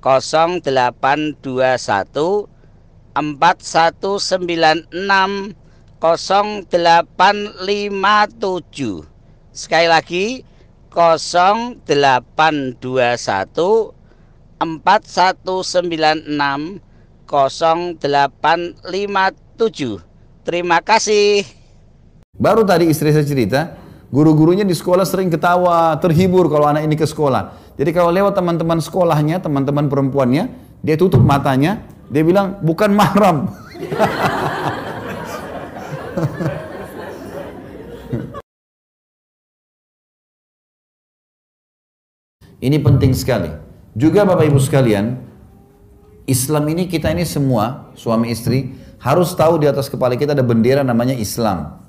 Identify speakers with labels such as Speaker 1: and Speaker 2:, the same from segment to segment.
Speaker 1: 0821 4196 0857 Sekali lagi 0821 4196 0857 Terima kasih.
Speaker 2: Baru tadi istri saya cerita Guru-gurunya di sekolah sering ketawa, terhibur kalau anak ini ke sekolah. Jadi kalau lewat teman-teman sekolahnya, teman-teman perempuannya, dia tutup matanya, dia bilang, bukan mahram. ini penting sekali. Juga Bapak Ibu sekalian, Islam ini kita ini semua, suami istri, harus tahu di atas kepala kita ada bendera namanya Islam.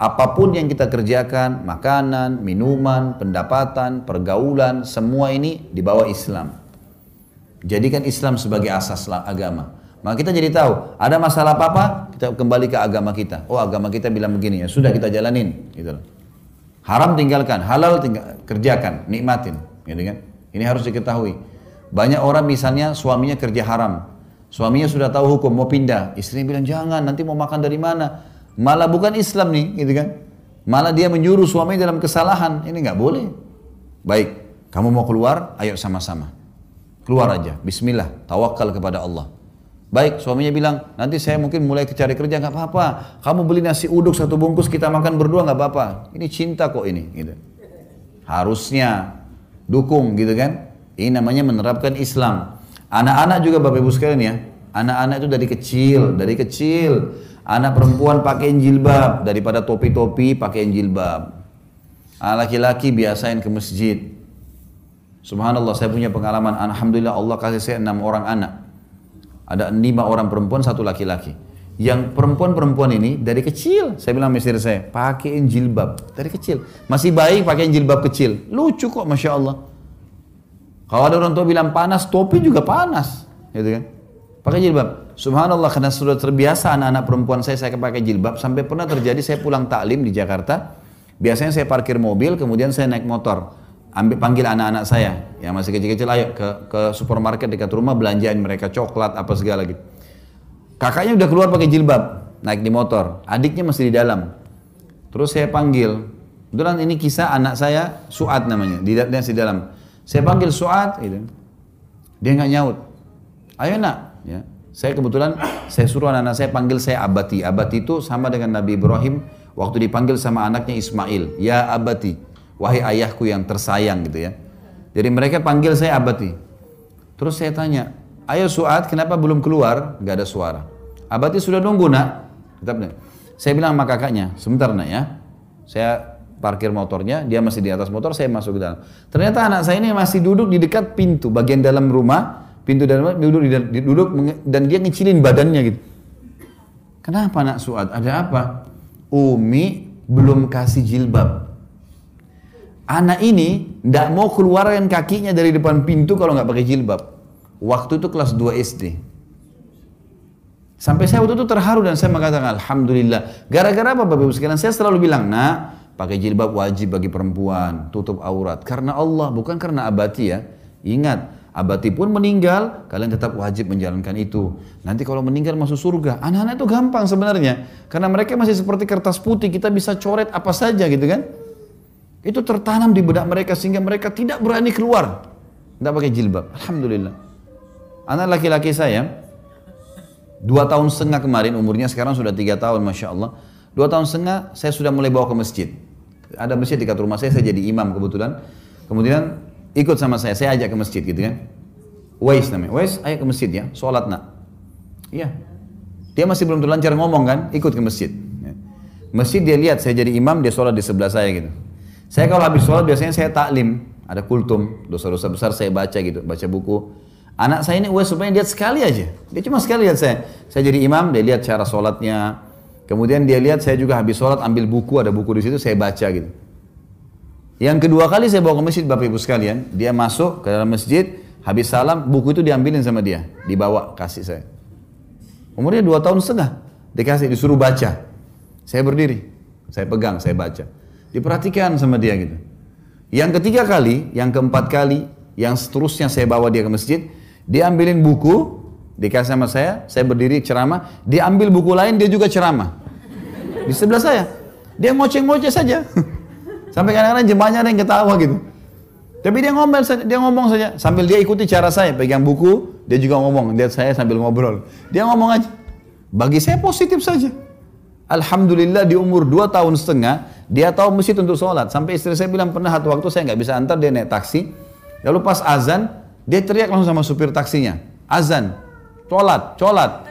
Speaker 2: Apa pun yang kita kerjakan, makanan, minuman, pendapatan, pergaulan, semua ini di bawah Islam. Jadikan Islam sebagai asas agama. Maka kita jadi tahu, ada masalah apa-apa, kita kembali ke agama kita. Oh agama kita bilang begini, ya sudah kita jalanin. Gitu Haram tinggalkan, halal tinggal, kerjakan, nikmatin. Gitu kan? Ini harus diketahui. Banyak orang misalnya suaminya kerja haram. Suaminya sudah tahu hukum, mau pindah. Istrinya bilang, jangan, nanti mau makan dari mana? Malah bukan Islam nih, gitu kan? Malah dia menyuruh suami dalam kesalahan. Ini nggak boleh. Baik, kamu mau keluar, ayo sama-sama. Keluar aja, bismillah, tawakal kepada Allah. Baik, suaminya bilang, nanti saya mungkin mulai cari kerja, nggak apa-apa. Kamu beli nasi uduk satu bungkus, kita makan berdua nggak apa-apa. Ini cinta kok ini. Gitu. Harusnya dukung gitu kan. Ini namanya menerapkan Islam. Anak-anak juga Bapak Ibu sekalian ya. Anak-anak itu dari kecil, dari kecil Anak perempuan pakai jilbab daripada topi-topi pakai jilbab. Laki-laki biasain ke masjid. Subhanallah saya punya pengalaman. Alhamdulillah Allah kasih saya enam orang anak. Ada lima orang perempuan, satu laki-laki. Yang perempuan-perempuan ini dari kecil, saya bilang istri saya, pakaiin jilbab dari kecil. Masih baik pakai jilbab kecil. Lucu kok, masya Allah. Kalau ada orang tua bilang panas, topi juga panas, gitu kan? Pakai jilbab. Subhanallah karena sudah terbiasa anak-anak perempuan saya saya pakai jilbab sampai pernah terjadi saya pulang taklim di Jakarta. Biasanya saya parkir mobil kemudian saya naik motor. Ambil panggil anak-anak saya yang masih kecil-kecil ayo ke ke supermarket dekat rumah belanjain mereka coklat apa segala gitu. Kakaknya udah keluar pakai jilbab, naik di motor. Adiknya masih di dalam. Terus saya panggil. Kebetulan ini kisah anak saya Suat namanya, di di dalam. Saya panggil Suat gitu. Dia nggak nyaut. Ayo nak, ya. Saya kebetulan saya suruh anak-anak saya panggil saya abati. Abati itu sama dengan Nabi Ibrahim waktu dipanggil sama anaknya Ismail, ya abati, wahai ayahku yang tersayang gitu ya. Jadi mereka panggil saya abati. Terus saya tanya, ayo Suat kenapa belum keluar? Gak ada suara. Abati sudah nunggu nak. Tetap Saya bilang sama kakaknya, sebentar nak ya. Saya parkir motornya, dia masih di atas motor, saya masuk ke dalam. Ternyata anak saya ini masih duduk di dekat pintu bagian dalam rumah, pintu dalam duduk duduk dan dia ngecilin badannya gitu. Kenapa nak Suad? Ada apa? Umi belum kasih jilbab. Anak ini tidak mau keluarkan kakinya dari depan pintu kalau nggak pakai jilbab. Waktu itu kelas 2 SD. Sampai saya waktu itu terharu dan saya mengatakan Alhamdulillah. Gara-gara apa Bapak Ibu sekalian? Saya selalu bilang, nah pakai jilbab wajib bagi perempuan, tutup aurat. Karena Allah, bukan karena abati ya. Ingat, Abati pun meninggal, kalian tetap wajib menjalankan itu. Nanti kalau meninggal masuk surga, anak-anak itu gampang sebenarnya. Karena mereka masih seperti kertas putih, kita bisa coret apa saja gitu kan. Itu tertanam di benak mereka sehingga mereka tidak berani keluar. Tidak pakai jilbab. Alhamdulillah. Anak laki-laki saya, dua tahun setengah kemarin, umurnya sekarang sudah tiga tahun, Masya Allah. Dua tahun setengah, saya sudah mulai bawa ke masjid. Ada masjid dekat rumah saya, saya jadi imam kebetulan. Kemudian ikut sama saya, saya ajak ke masjid gitu kan. Wais namanya, Wais ayo ke masjid ya, sholat nak. Iya. Dia masih belum terlancar ngomong kan, ikut ke masjid. Ya. Masjid dia lihat saya jadi imam, dia sholat di sebelah saya gitu. Saya kalau habis sholat biasanya saya taklim, ada kultum, dosa-dosa besar saya baca gitu, baca buku. Anak saya ini Uwais supaya lihat sekali aja. Dia cuma sekali lihat saya. Saya jadi imam, dia lihat cara sholatnya. Kemudian dia lihat saya juga habis sholat ambil buku, ada buku di situ, saya baca gitu. Yang kedua kali saya bawa ke masjid Bapak Ibu sekalian, dia masuk ke dalam masjid, habis salam, buku itu diambilin sama dia, dibawa kasih saya. Umurnya dua tahun setengah, dikasih disuruh baca. Saya berdiri, saya pegang, saya baca. Diperhatikan sama dia gitu. Yang ketiga kali, yang keempat kali, yang seterusnya saya bawa dia ke masjid, dia ambilin buku, dikasih sama saya, saya berdiri ceramah, dia ambil buku lain, dia juga ceramah. Di sebelah saya. Dia ngoceh-ngoceh saja. Sampai kadang-kadang jemaahnya ada yang ketawa gitu. Tapi dia ngomel dia ngomong saja sambil dia ikuti cara saya, pegang buku, dia juga ngomong, lihat saya sambil ngobrol. Dia ngomong aja. Bagi saya positif saja. Alhamdulillah di umur 2 tahun setengah, dia tahu masjid untuk sholat. Sampai istri saya bilang pernah satu waktu saya nggak bisa antar, dia naik taksi. Lalu pas azan, dia teriak langsung sama supir taksinya. Azan, colat, colat.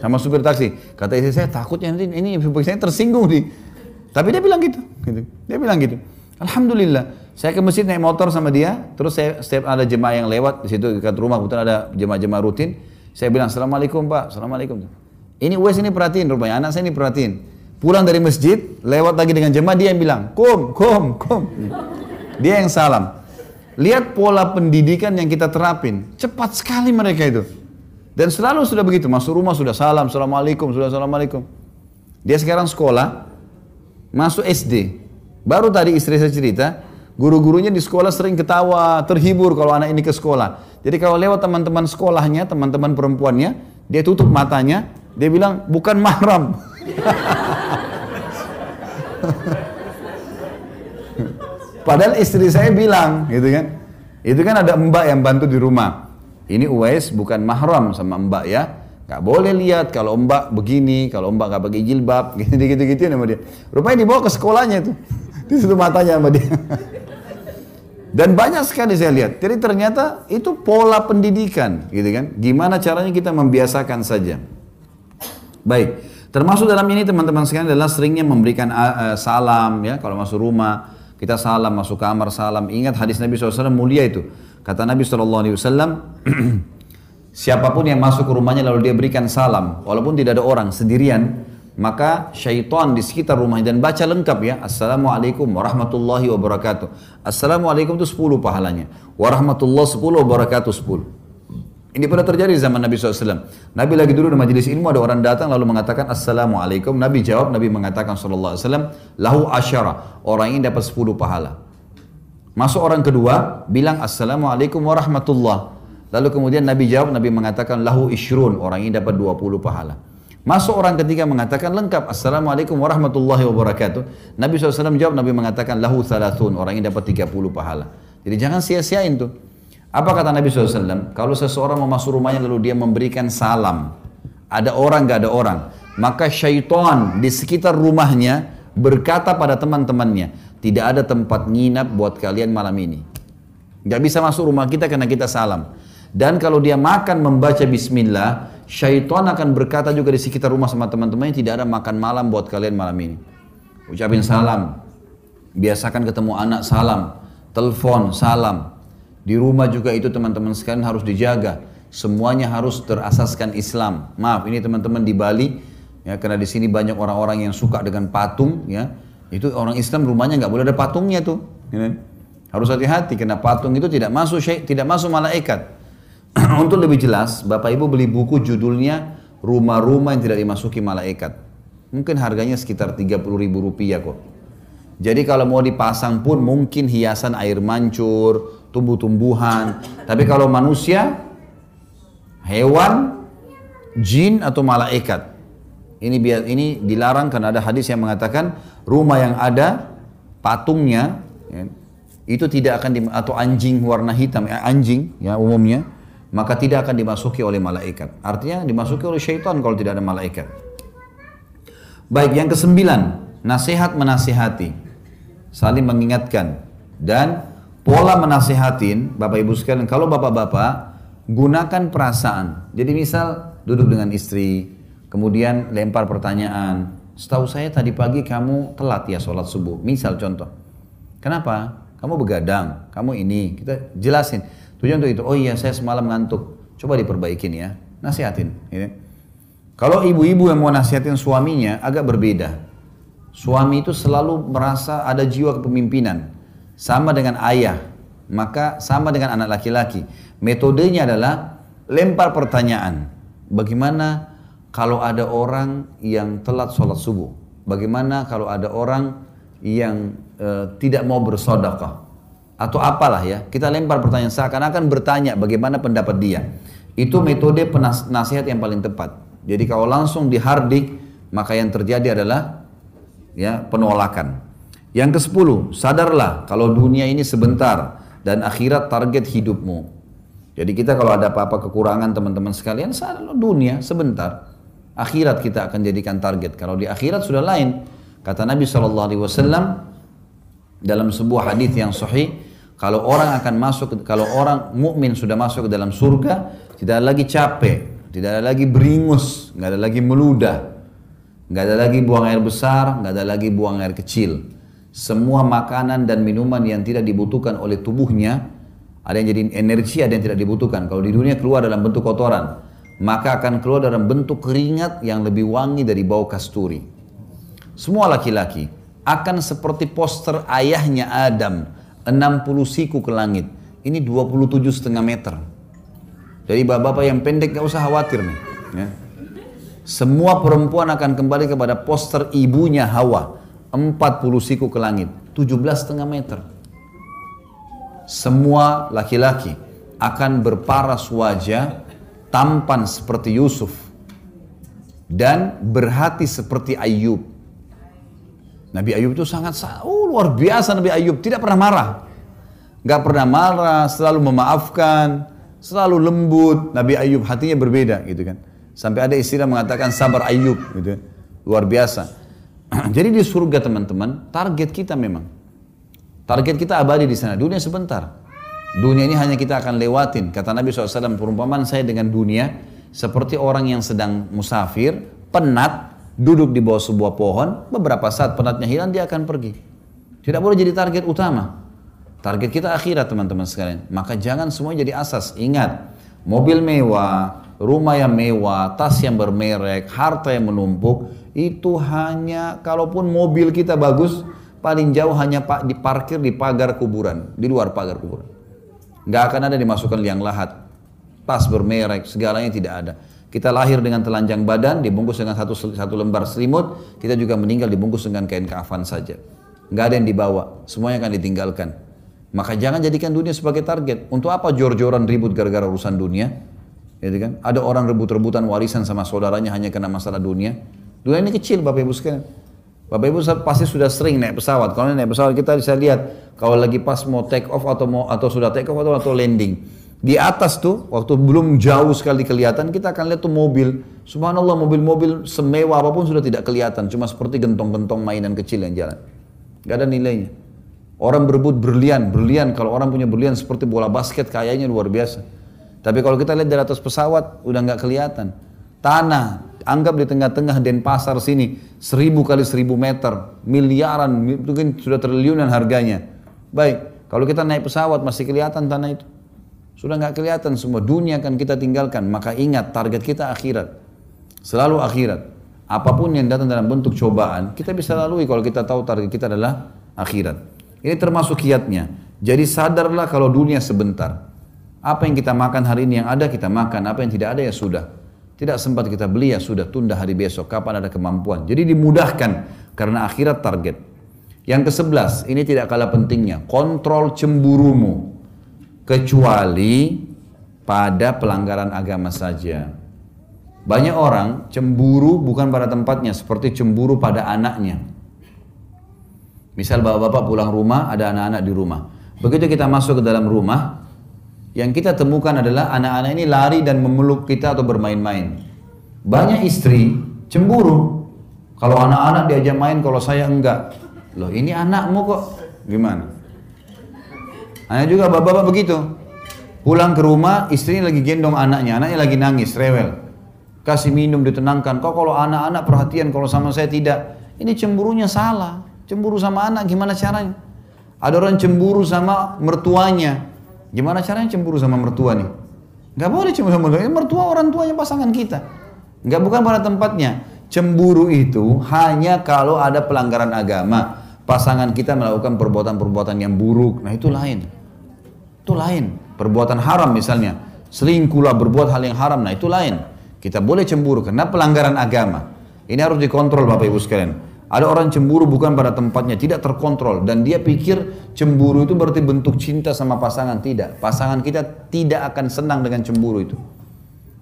Speaker 2: Sama supir taksi. Kata istri saya, takutnya nanti ini supir saya tersinggung nih. Tapi dia bilang gitu. gitu. Dia bilang gitu. Alhamdulillah. Saya ke masjid naik motor sama dia. Terus saya setiap ada jemaah yang lewat di situ dekat rumah, kebetulan ada jemaah-jemaah rutin. Saya bilang, Assalamualaikum Pak, Assalamualaikum. Ini Uwais ini perhatiin rupanya, anak saya ini perhatiin. Pulang dari masjid, lewat lagi dengan jemaah, dia yang bilang, Kum, kum, kum. Dia yang salam. Lihat pola pendidikan yang kita terapin. Cepat sekali mereka itu. Dan selalu sudah begitu. Masuk rumah sudah salam, assalamualaikum, sudah assalamualaikum. Dia sekarang sekolah, masuk SD. Baru tadi istri saya cerita, guru-gurunya di sekolah sering ketawa, terhibur kalau anak ini ke sekolah. Jadi kalau lewat teman-teman sekolahnya, teman-teman perempuannya, dia tutup matanya, dia bilang bukan mahram. Padahal istri saya bilang, gitu kan. Itu kan ada mbak yang bantu di rumah. Ini Uwais bukan mahram sama mbak ya. Gak boleh lihat kalau mbak begini, kalau mbak gak pakai jilbab, gitu-gitu gitu sama dia. Rupanya dibawa ke sekolahnya itu. Di situ matanya sama dia. Dan banyak sekali saya lihat. Jadi ternyata itu pola pendidikan, gitu kan. Gimana caranya kita membiasakan saja. Baik. Termasuk dalam ini teman-teman sekalian adalah seringnya memberikan salam ya kalau masuk rumah kita salam, masuk kamar salam. Ingat hadis Nabi SAW mulia itu. Kata Nabi SAW, siapa pun yang masuk ke rumahnya lalu dia berikan salam, walaupun tidak ada orang, sendirian, maka syaitan di sekitar rumahnya dan baca lengkap ya Assalamualaikum warahmatullahi wabarakatuh Assalamualaikum itu 10 pahalanya Warahmatullah 10 wabarakatuh 10 ini pernah terjadi di zaman Nabi SAW. Nabi lagi dulu di majelis ilmu ada orang datang lalu mengatakan Assalamualaikum. Nabi jawab, Nabi mengatakan SAW, Lahu asyara. Orang ini dapat 10 pahala. Masuk orang kedua, bilang Assalamualaikum warahmatullah. Lalu kemudian Nabi jawab, Nabi mengatakan Lahu ishrun. Orang ini dapat 20 pahala. Masuk orang ketiga mengatakan lengkap Assalamualaikum warahmatullahi wabarakatuh Nabi SAW jawab Nabi mengatakan lahu thalathun Orang ini dapat 30 pahala Jadi jangan sia-siain tuh apa kata Nabi SAW? Kalau seseorang mau masuk rumahnya lalu dia memberikan salam, ada orang gak ada orang, maka syaitan di sekitar rumahnya berkata pada teman-temannya, tidak ada tempat nginap buat kalian malam ini. Gak bisa masuk rumah kita karena kita salam. Dan kalau dia makan membaca bismillah, syaitan akan berkata juga di sekitar rumah sama teman-temannya, tidak ada makan malam buat kalian malam ini. Ucapin salam, biasakan ketemu anak salam, telepon salam, di rumah juga itu teman-teman sekalian harus dijaga. Semuanya harus terasaskan Islam. Maaf, ini teman-teman di Bali, ya karena di sini banyak orang-orang yang suka dengan patung, ya. Itu orang Islam rumahnya nggak boleh ada patungnya tuh. Ya. Harus hati-hati karena patung itu tidak masuk tidak masuk malaikat. Untuk lebih jelas, Bapak Ibu beli buku judulnya Rumah-rumah yang tidak dimasuki malaikat. Mungkin harganya sekitar 30 ribu rupiah kok. Jadi kalau mau dipasang pun mungkin hiasan air mancur, tumbuh-tumbuhan. Tapi kalau manusia, hewan, jin atau malaikat. Ini biar ini dilarang karena ada hadis yang mengatakan rumah yang ada patungnya ya, itu tidak akan di, atau anjing warna hitam ya, anjing ya umumnya maka tidak akan dimasuki oleh malaikat. Artinya dimasuki oleh syaitan kalau tidak ada malaikat. Baik, yang kesembilan, nasihat menasihati, saling mengingatkan dan pola menasihatin Bapak Ibu sekalian kalau Bapak-bapak gunakan perasaan. Jadi misal duduk dengan istri, kemudian lempar pertanyaan. Setahu saya tadi pagi kamu telat ya sholat subuh. Misal contoh. Kenapa? Kamu begadang, kamu ini. Kita jelasin. Tujuan untuk itu. Oh iya, saya semalam ngantuk. Coba diperbaikin ya. Nasihatin. Gitu. Kalau ibu-ibu yang mau nasihatin suaminya agak berbeda. Suami itu selalu merasa ada jiwa kepemimpinan. Sama dengan ayah. Maka sama dengan anak laki-laki. Metodenya adalah lempar pertanyaan. Bagaimana kalau ada orang yang telat sholat subuh? Bagaimana kalau ada orang yang e, tidak mau bersodakah? Atau apalah ya, kita lempar pertanyaan seakan-akan bertanya bagaimana pendapat dia. Itu metode nasihat yang paling tepat. Jadi kalau langsung dihardik, maka yang terjadi adalah ya penolakan. Yang ke sepuluh, sadarlah kalau dunia ini sebentar dan akhirat target hidupmu. Jadi kita kalau ada apa-apa kekurangan teman-teman sekalian, sadar dunia sebentar. Akhirat kita akan jadikan target. Kalau di akhirat sudah lain. Kata Nabi SAW dalam sebuah hadis yang sahih, kalau orang akan masuk, kalau orang mukmin sudah masuk ke dalam surga, tidak ada lagi capek, tidak ada lagi beringus, nggak ada lagi meludah, nggak ada lagi buang air besar, nggak ada lagi buang air kecil. Semua makanan dan minuman yang tidak dibutuhkan oleh tubuhnya, ada yang jadi energi, ada yang tidak dibutuhkan. Kalau di dunia keluar dalam bentuk kotoran, maka akan keluar dalam bentuk keringat yang lebih wangi dari bau kasturi. Semua laki-laki akan seperti poster ayahnya Adam, 60 siku ke langit. Ini 27 setengah meter. Jadi bapak-bapak yang pendek gak usah khawatir nih. Ya. Semua perempuan akan kembali kepada poster ibunya Hawa, 40 siku ke langit, 17 setengah meter. Semua laki-laki akan berparas wajah tampan seperti Yusuf dan berhati seperti Ayub. Nabi Ayub itu sangat oh, luar biasa Nabi Ayub, tidak pernah marah. Gak pernah marah, selalu memaafkan, selalu lembut. Nabi Ayub hatinya berbeda gitu kan. Sampai ada istilah mengatakan sabar Ayub gitu. Luar biasa. Jadi di surga teman-teman, target kita memang. Target kita abadi di sana. Dunia sebentar. Dunia ini hanya kita akan lewatin. Kata Nabi SAW, perumpamaan saya dengan dunia seperti orang yang sedang musafir, penat, duduk di bawah sebuah pohon, beberapa saat penatnya hilang, dia akan pergi. Tidak boleh jadi target utama. Target kita akhirat teman-teman sekalian. Maka jangan semua jadi asas. Ingat, mobil mewah, rumah yang mewah, tas yang bermerek, harta yang menumpuk, itu hanya kalaupun mobil kita bagus, paling jauh hanya pak diparkir di pagar kuburan, di luar pagar kuburan. Nggak akan ada dimasukkan liang lahat. Tas bermerek, segalanya tidak ada. Kita lahir dengan telanjang badan, dibungkus dengan satu, satu lembar selimut, kita juga meninggal dibungkus dengan kain kafan saja. Nggak ada yang dibawa, semuanya akan ditinggalkan. Maka jangan jadikan dunia sebagai target. Untuk apa jor-joran ribut gara-gara urusan dunia? Gitu kan? Ada orang rebut-rebutan warisan sama saudaranya hanya karena masalah dunia. Dunia ini kecil Bapak Ibu sekalian. Bapak Ibu pasti sudah sering naik pesawat. Kalau naik pesawat kita bisa lihat kalau lagi pas mau take off atau mau atau sudah take off atau, atau landing. Di atas tuh waktu belum jauh sekali kelihatan kita akan lihat tuh mobil. Subhanallah mobil-mobil semewah apa pun sudah tidak kelihatan. Cuma seperti gentong-gentong mainan kecil yang jalan. Gak ada nilainya. Orang berebut berlian, berlian. Kalau orang punya berlian seperti bola basket kayaknya luar biasa. Tapi kalau kita lihat dari atas pesawat udah nggak kelihatan. Tanah, Anggap di tengah-tengah Denpasar sini, seribu kali seribu meter, miliaran, mungkin sudah triliunan harganya. Baik, kalau kita naik pesawat masih kelihatan tanah itu. Sudah nggak kelihatan semua, dunia akan kita tinggalkan. Maka ingat target kita akhirat. Selalu akhirat. Apa pun yang datang dalam bentuk cobaan, kita bisa lalui kalau kita tahu target kita adalah akhirat. Ini termasuk kiatnya. Jadi sadarlah kalau dunia sebentar. Apa yang kita makan hari ini yang ada kita makan, apa yang tidak ada ya sudah. Tidak sempat kita beli ya sudah tunda hari besok. Kapan ada kemampuan. Jadi dimudahkan karena akhirat target. Yang ke sebelas, ini tidak kalah pentingnya. Kontrol cemburumu. Kecuali pada pelanggaran agama saja. Banyak orang cemburu bukan pada tempatnya. Seperti cemburu pada anaknya. Misal bapak-bapak pulang rumah, ada anak-anak di rumah. Begitu kita masuk ke dalam rumah, yang kita temukan adalah anak-anak ini lari dan memeluk kita atau bermain-main. Banyak istri cemburu. Kalau anak-anak diajak main, kalau saya enggak. Loh ini anakmu kok. Gimana? Hanya juga bapak-bapak begitu. Pulang ke rumah, istrinya lagi gendong anaknya. Anaknya lagi nangis, rewel. Kasih minum, ditenangkan. Kok kalau anak-anak perhatian, kalau sama saya tidak. Ini cemburunya salah. Cemburu sama anak, gimana caranya? Ada orang cemburu sama mertuanya Gimana caranya cemburu sama mertua nih? Gak boleh cemburu sama mertua. Mertua orang tuanya pasangan kita. Gak bukan pada tempatnya. Cemburu itu hanya kalau ada pelanggaran agama. Pasangan kita melakukan perbuatan-perbuatan yang buruk. Nah itu lain. Itu lain. Perbuatan haram misalnya. Selingkuhlah berbuat hal yang haram. Nah itu lain. Kita boleh cemburu karena pelanggaran agama. Ini harus dikontrol Bapak Ibu sekalian. Ada orang cemburu bukan pada tempatnya, tidak terkontrol. Dan dia pikir cemburu itu berarti bentuk cinta sama pasangan. Tidak. Pasangan kita tidak akan senang dengan cemburu itu.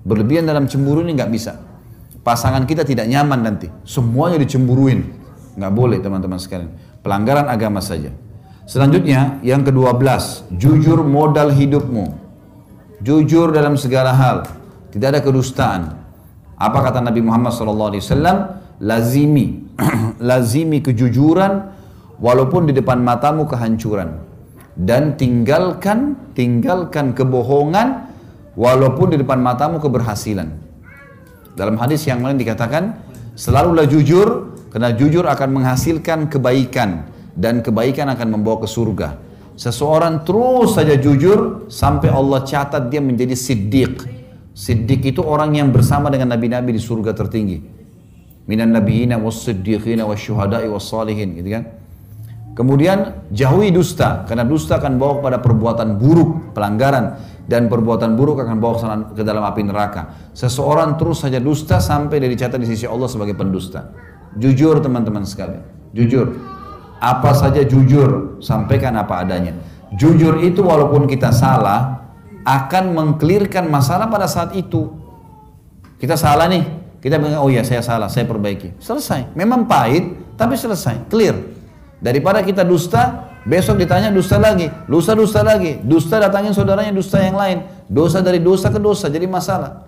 Speaker 2: Berlebihan dalam cemburu ini nggak bisa. Pasangan kita tidak nyaman nanti. Semuanya dicemburuin. Nggak boleh teman-teman sekalian. Pelanggaran agama saja. Selanjutnya, yang kedua belas. Jujur modal hidupmu. Jujur dalam segala hal. Tidak ada kedustaan. Apa kata Nabi Muhammad SAW? lazimi lazimi kejujuran walaupun di depan matamu kehancuran dan tinggalkan tinggalkan kebohongan walaupun di depan matamu keberhasilan dalam hadis yang lain dikatakan selalulah jujur karena jujur akan menghasilkan kebaikan dan kebaikan akan membawa ke surga seseorang terus saja jujur sampai Allah catat dia menjadi siddiq siddiq itu orang yang bersama dengan nabi-nabi di surga tertinggi minan nabiyina was-siddiqina wasyuhada'i was-salihin gitu kan. Kemudian jauhi dusta karena dusta akan bawa kepada perbuatan buruk, pelanggaran dan perbuatan buruk akan bawa ke dalam api neraka. Seseorang terus saja dusta sampai dari dicatat di sisi Allah sebagai pendusta. Jujur teman-teman sekalian, jujur. Apa saja jujur, sampaikan apa adanya. Jujur itu walaupun kita salah akan mengklirkan masalah pada saat itu. Kita salah nih, kita bilang, oh ya saya salah, saya perbaiki. Selesai. Memang pahit, tapi selesai. Clear. Daripada kita dusta, besok ditanya dusta lagi. Lusa dusta lagi. Dusta datangin saudaranya dusta yang lain. Dosa dari dosa ke dosa, jadi masalah.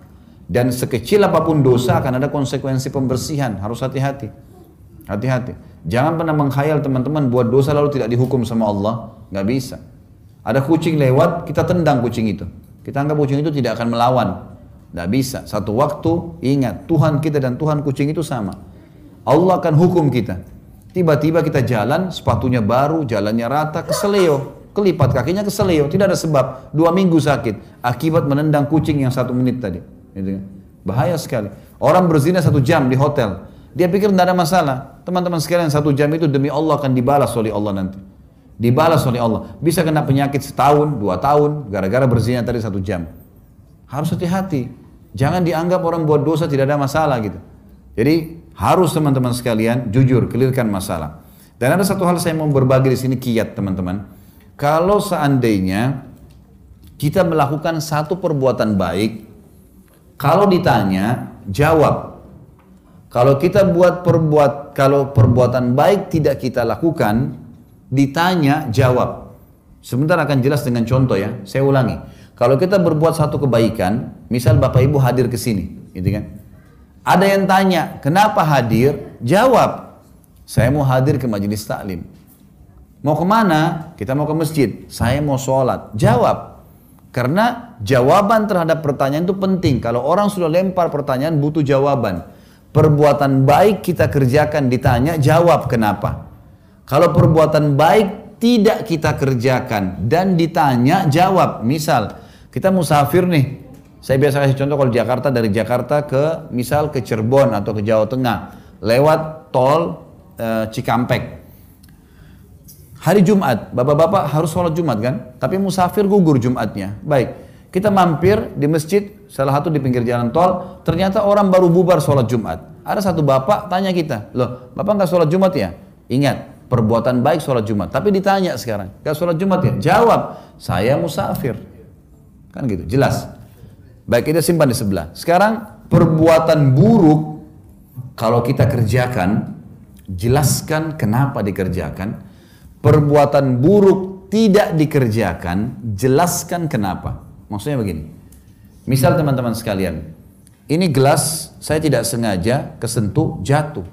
Speaker 2: Dan sekecil apa pun dosa akan ada konsekuensi pembersihan. Harus hati-hati. Hati-hati. Jangan pernah menghayal teman-teman buat dosa lalu tidak dihukum sama Allah. Nggak bisa. Ada kucing lewat, kita tendang kucing itu. Kita anggap kucing itu tidak akan melawan. Tidak bisa. Satu waktu ingat Tuhan kita dan Tuhan kucing itu sama. Allah akan hukum kita. Tiba-tiba kita jalan, sepatunya baru, jalannya rata, keseleo. Kelipat kakinya keseleo, tidak ada sebab. Dua minggu sakit. Akibat menendang kucing yang satu menit tadi. Gitu kan. Bahaya sekali. Orang berzina satu jam di hotel. Dia pikir tidak ada masalah. Teman-teman sekalian satu jam itu demi Allah akan dibalas oleh Allah nanti. Dibalas oleh Allah. Bisa kena penyakit setahun, dua tahun, gara-gara berzina tadi satu jam. Harus hati-hati. Jangan dianggap orang buat dosa tidak ada masalah gitu. Jadi harus teman-teman sekalian jujur, kelirkan masalah. Dan ada satu hal saya mau berbagi di sini kiat teman-teman. Kalau seandainya kita melakukan satu perbuatan baik, kalau ditanya jawab. Kalau kita buat perbuat kalau perbuatan baik tidak kita lakukan, ditanya jawab. Sebentar akan jelas dengan contoh ya. Saya ulangi. Kalau kita berbuat satu kebaikan, misal Bapak Ibu hadir ke sini, gitu kan? Ada yang tanya, kenapa hadir? Jawab, saya mau hadir ke majelis taklim. Mau ke mana? Kita mau ke masjid. Saya mau sholat. Jawab. Karena jawaban terhadap pertanyaan itu penting. Kalau orang sudah lempar pertanyaan butuh jawaban. Perbuatan baik kita kerjakan ditanya, jawab kenapa. Kalau perbuatan baik tidak kita kerjakan dan ditanya, jawab. Misal, kita musafir nih. Saya biasa kasih contoh kalau Jakarta dari Jakarta ke misal ke Cirebon atau ke Jawa Tengah lewat tol e, Cikampek. Hari Jumat, bapak-bapak harus sholat Jumat kan? Tapi musafir gugur Jumatnya. Baik, kita mampir di masjid, salah satu di pinggir jalan tol, ternyata orang baru bubar sholat Jumat. Ada satu bapak tanya kita, loh bapak nggak sholat Jumat ya? Ingat, perbuatan baik sholat Jumat. Tapi ditanya sekarang, nggak sholat Jumat ya? Jawab, saya musafir. Kan gitu, jelas. Baik kita simpan di sebelah. Sekarang perbuatan buruk kalau kita kerjakan, jelaskan kenapa dikerjakan. Perbuatan buruk tidak dikerjakan, jelaskan kenapa. Maksudnya begini. Misal teman-teman sekalian, ini gelas saya tidak sengaja kesentuh jatuh.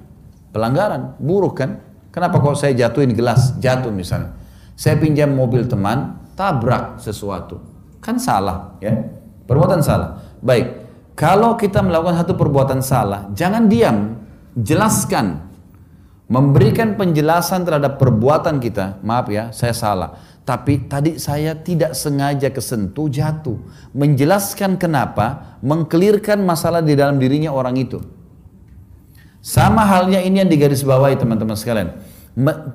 Speaker 2: Pelanggaran, buruk kan? Kenapa kok saya jatuhin gelas? Jatuh misalnya. Saya pinjam mobil teman, tabrak sesuatu Kan salah, ya. Perbuatan salah. Baik. Kalau kita melakukan satu perbuatan salah, jangan diam, jelaskan. Memberikan penjelasan terhadap perbuatan kita, maaf ya, saya salah. Tapi tadi saya tidak sengaja kesentuh jatuh. Menjelaskan kenapa, mengkelirkan masalah di dalam dirinya orang itu. Sama halnya ini yang digarisbawahi teman-teman sekalian.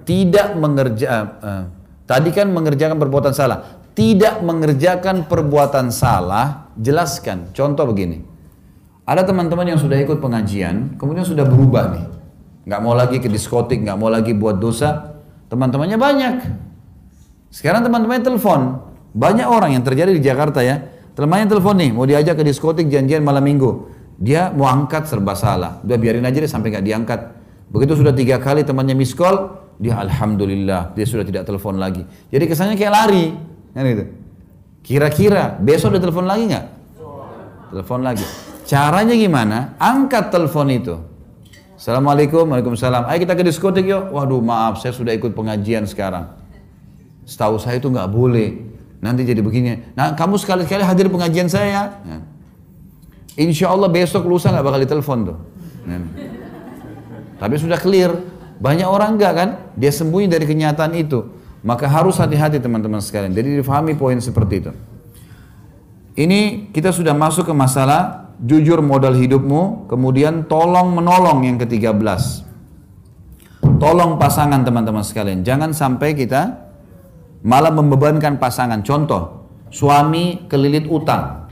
Speaker 2: Tidak mengerja, uh, tadi kan mengerjakan perbuatan salah. Tidak mengerjakan perbuatan salah, jelaskan. Contoh begini. Ada teman-teman yang sudah ikut pengajian, kemudian sudah berubah nih. Nggak mau lagi ke diskotik, nggak mau lagi buat dosa. Teman-temannya banyak sekarang teman-teman telepon. Banyak orang yang terjadi di Jakarta ya. Temannya telepon nih, mau diajak ke diskotik janjian malam minggu. Dia mau angkat serba salah. Udah biarin aja deh sampai nggak diangkat. Begitu sudah tiga kali temannya miss call, dia alhamdulillah dia sudah tidak telepon lagi. Jadi kesannya kayak lari, kan itu. Kira-kira besok udah telepon lagi nggak? Telepon lagi. Caranya gimana? Angkat telepon itu. Assalamualaikum, waalaikumsalam. Ayo kita ke diskotik yuk. Waduh maaf, saya sudah ikut pengajian sekarang. Setahu saya itu nggak boleh. Nanti jadi begini. Nah kamu sekali-sekali hadir pengajian saya. Ya. Insya Allah besok lusa nggak bakal ditelepon tuh. Ya. Tapi sudah clear. Banyak orang enggak kan? Dia sembunyi dari kenyataan itu. Maka harus hati-hati teman-teman sekalian. Jadi difahami poin seperti itu. Ini kita sudah masuk ke masalah jujur modal hidupmu, kemudian tolong menolong yang ke-13. Tolong pasangan teman-teman sekalian. Jangan sampai kita malah membebankan pasangan. Contoh, suami kelilit utang.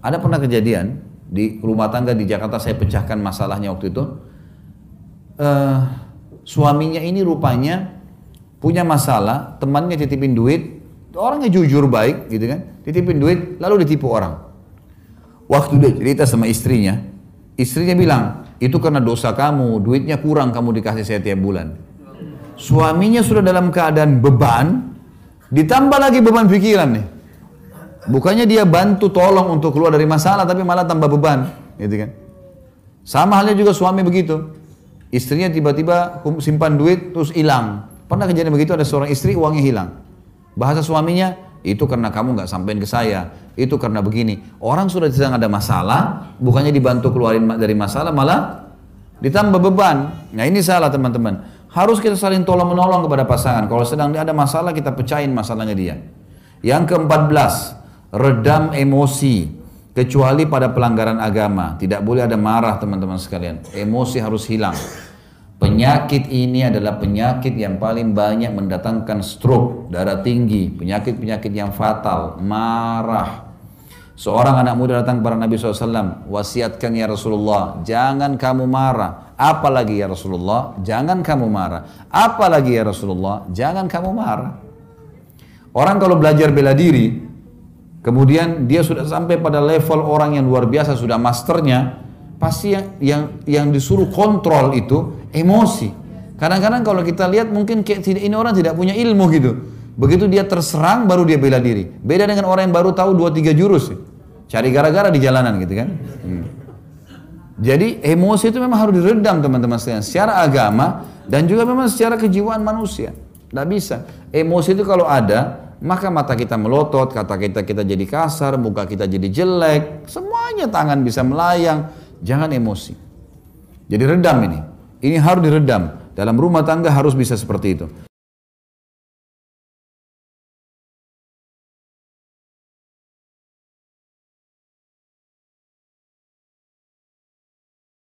Speaker 2: Ada pernah kejadian di rumah tangga di Jakarta saya pecahkan masalahnya waktu itu. Uh, suaminya ini rupanya punya masalah, temannya titipin duit, orangnya jujur baik gitu kan, titipin duit lalu ditipu orang. Waktu dia cerita sama istrinya, istrinya bilang, itu karena dosa kamu, duitnya kurang kamu dikasih saya tiap bulan. Suaminya sudah dalam keadaan beban, Ditambah lagi beban pikiran nih. Bukannya dia bantu tolong untuk keluar dari masalah, tapi malah tambah beban, gitu kan? Sama halnya juga suami begitu. Istrinya tiba-tiba simpan duit terus hilang. Pernah kejadian begitu ada seorang istri uangnya hilang. Bahasa suaminya, itu karena kamu nggak sampein ke saya, itu karena begini. Orang sudah sedang ada masalah, bukannya dibantu keluarin dari masalah, malah ditambah beban. Nah ini salah teman-teman. Harus kita saling tolong menolong kepada pasangan. Kalau sedang ada masalah kita pecahin masalahnya dia. Yang keempat belas, redam emosi kecuali pada pelanggaran agama. Tidak boleh ada marah teman-teman sekalian. Emosi harus hilang. Penyakit ini adalah penyakit yang paling banyak mendatangkan stroke, darah tinggi, penyakit-penyakit yang fatal, marah. Seorang anak muda datang kepada Nabi SAW, wasiatkan ya Rasulullah, jangan kamu marah. Apalagi ya Rasulullah, jangan kamu marah. Apalagi ya Rasulullah, jangan kamu marah. Orang kalau belajar bela diri, kemudian dia sudah sampai pada level orang yang luar biasa, sudah masternya, pasti yang yang, yang disuruh kontrol itu emosi. Kadang-kadang kalau kita lihat mungkin kayak ini orang tidak punya ilmu gitu. Begitu dia terserang baru dia bela diri. Beda dengan orang yang baru tahu dua tiga jurus. Cari gara-gara di jalanan gitu kan. Hmm. Jadi emosi itu memang harus diredam teman-teman sekalian secara agama dan juga memang secara kejiwaan manusia. Tidak bisa. Emosi itu kalau ada, maka mata kita melotot, kata kita kita jadi kasar, muka kita jadi jelek, semuanya tangan bisa melayang. Jangan emosi. Jadi redam ini. Ini harus diredam. Dalam rumah tangga harus bisa seperti itu.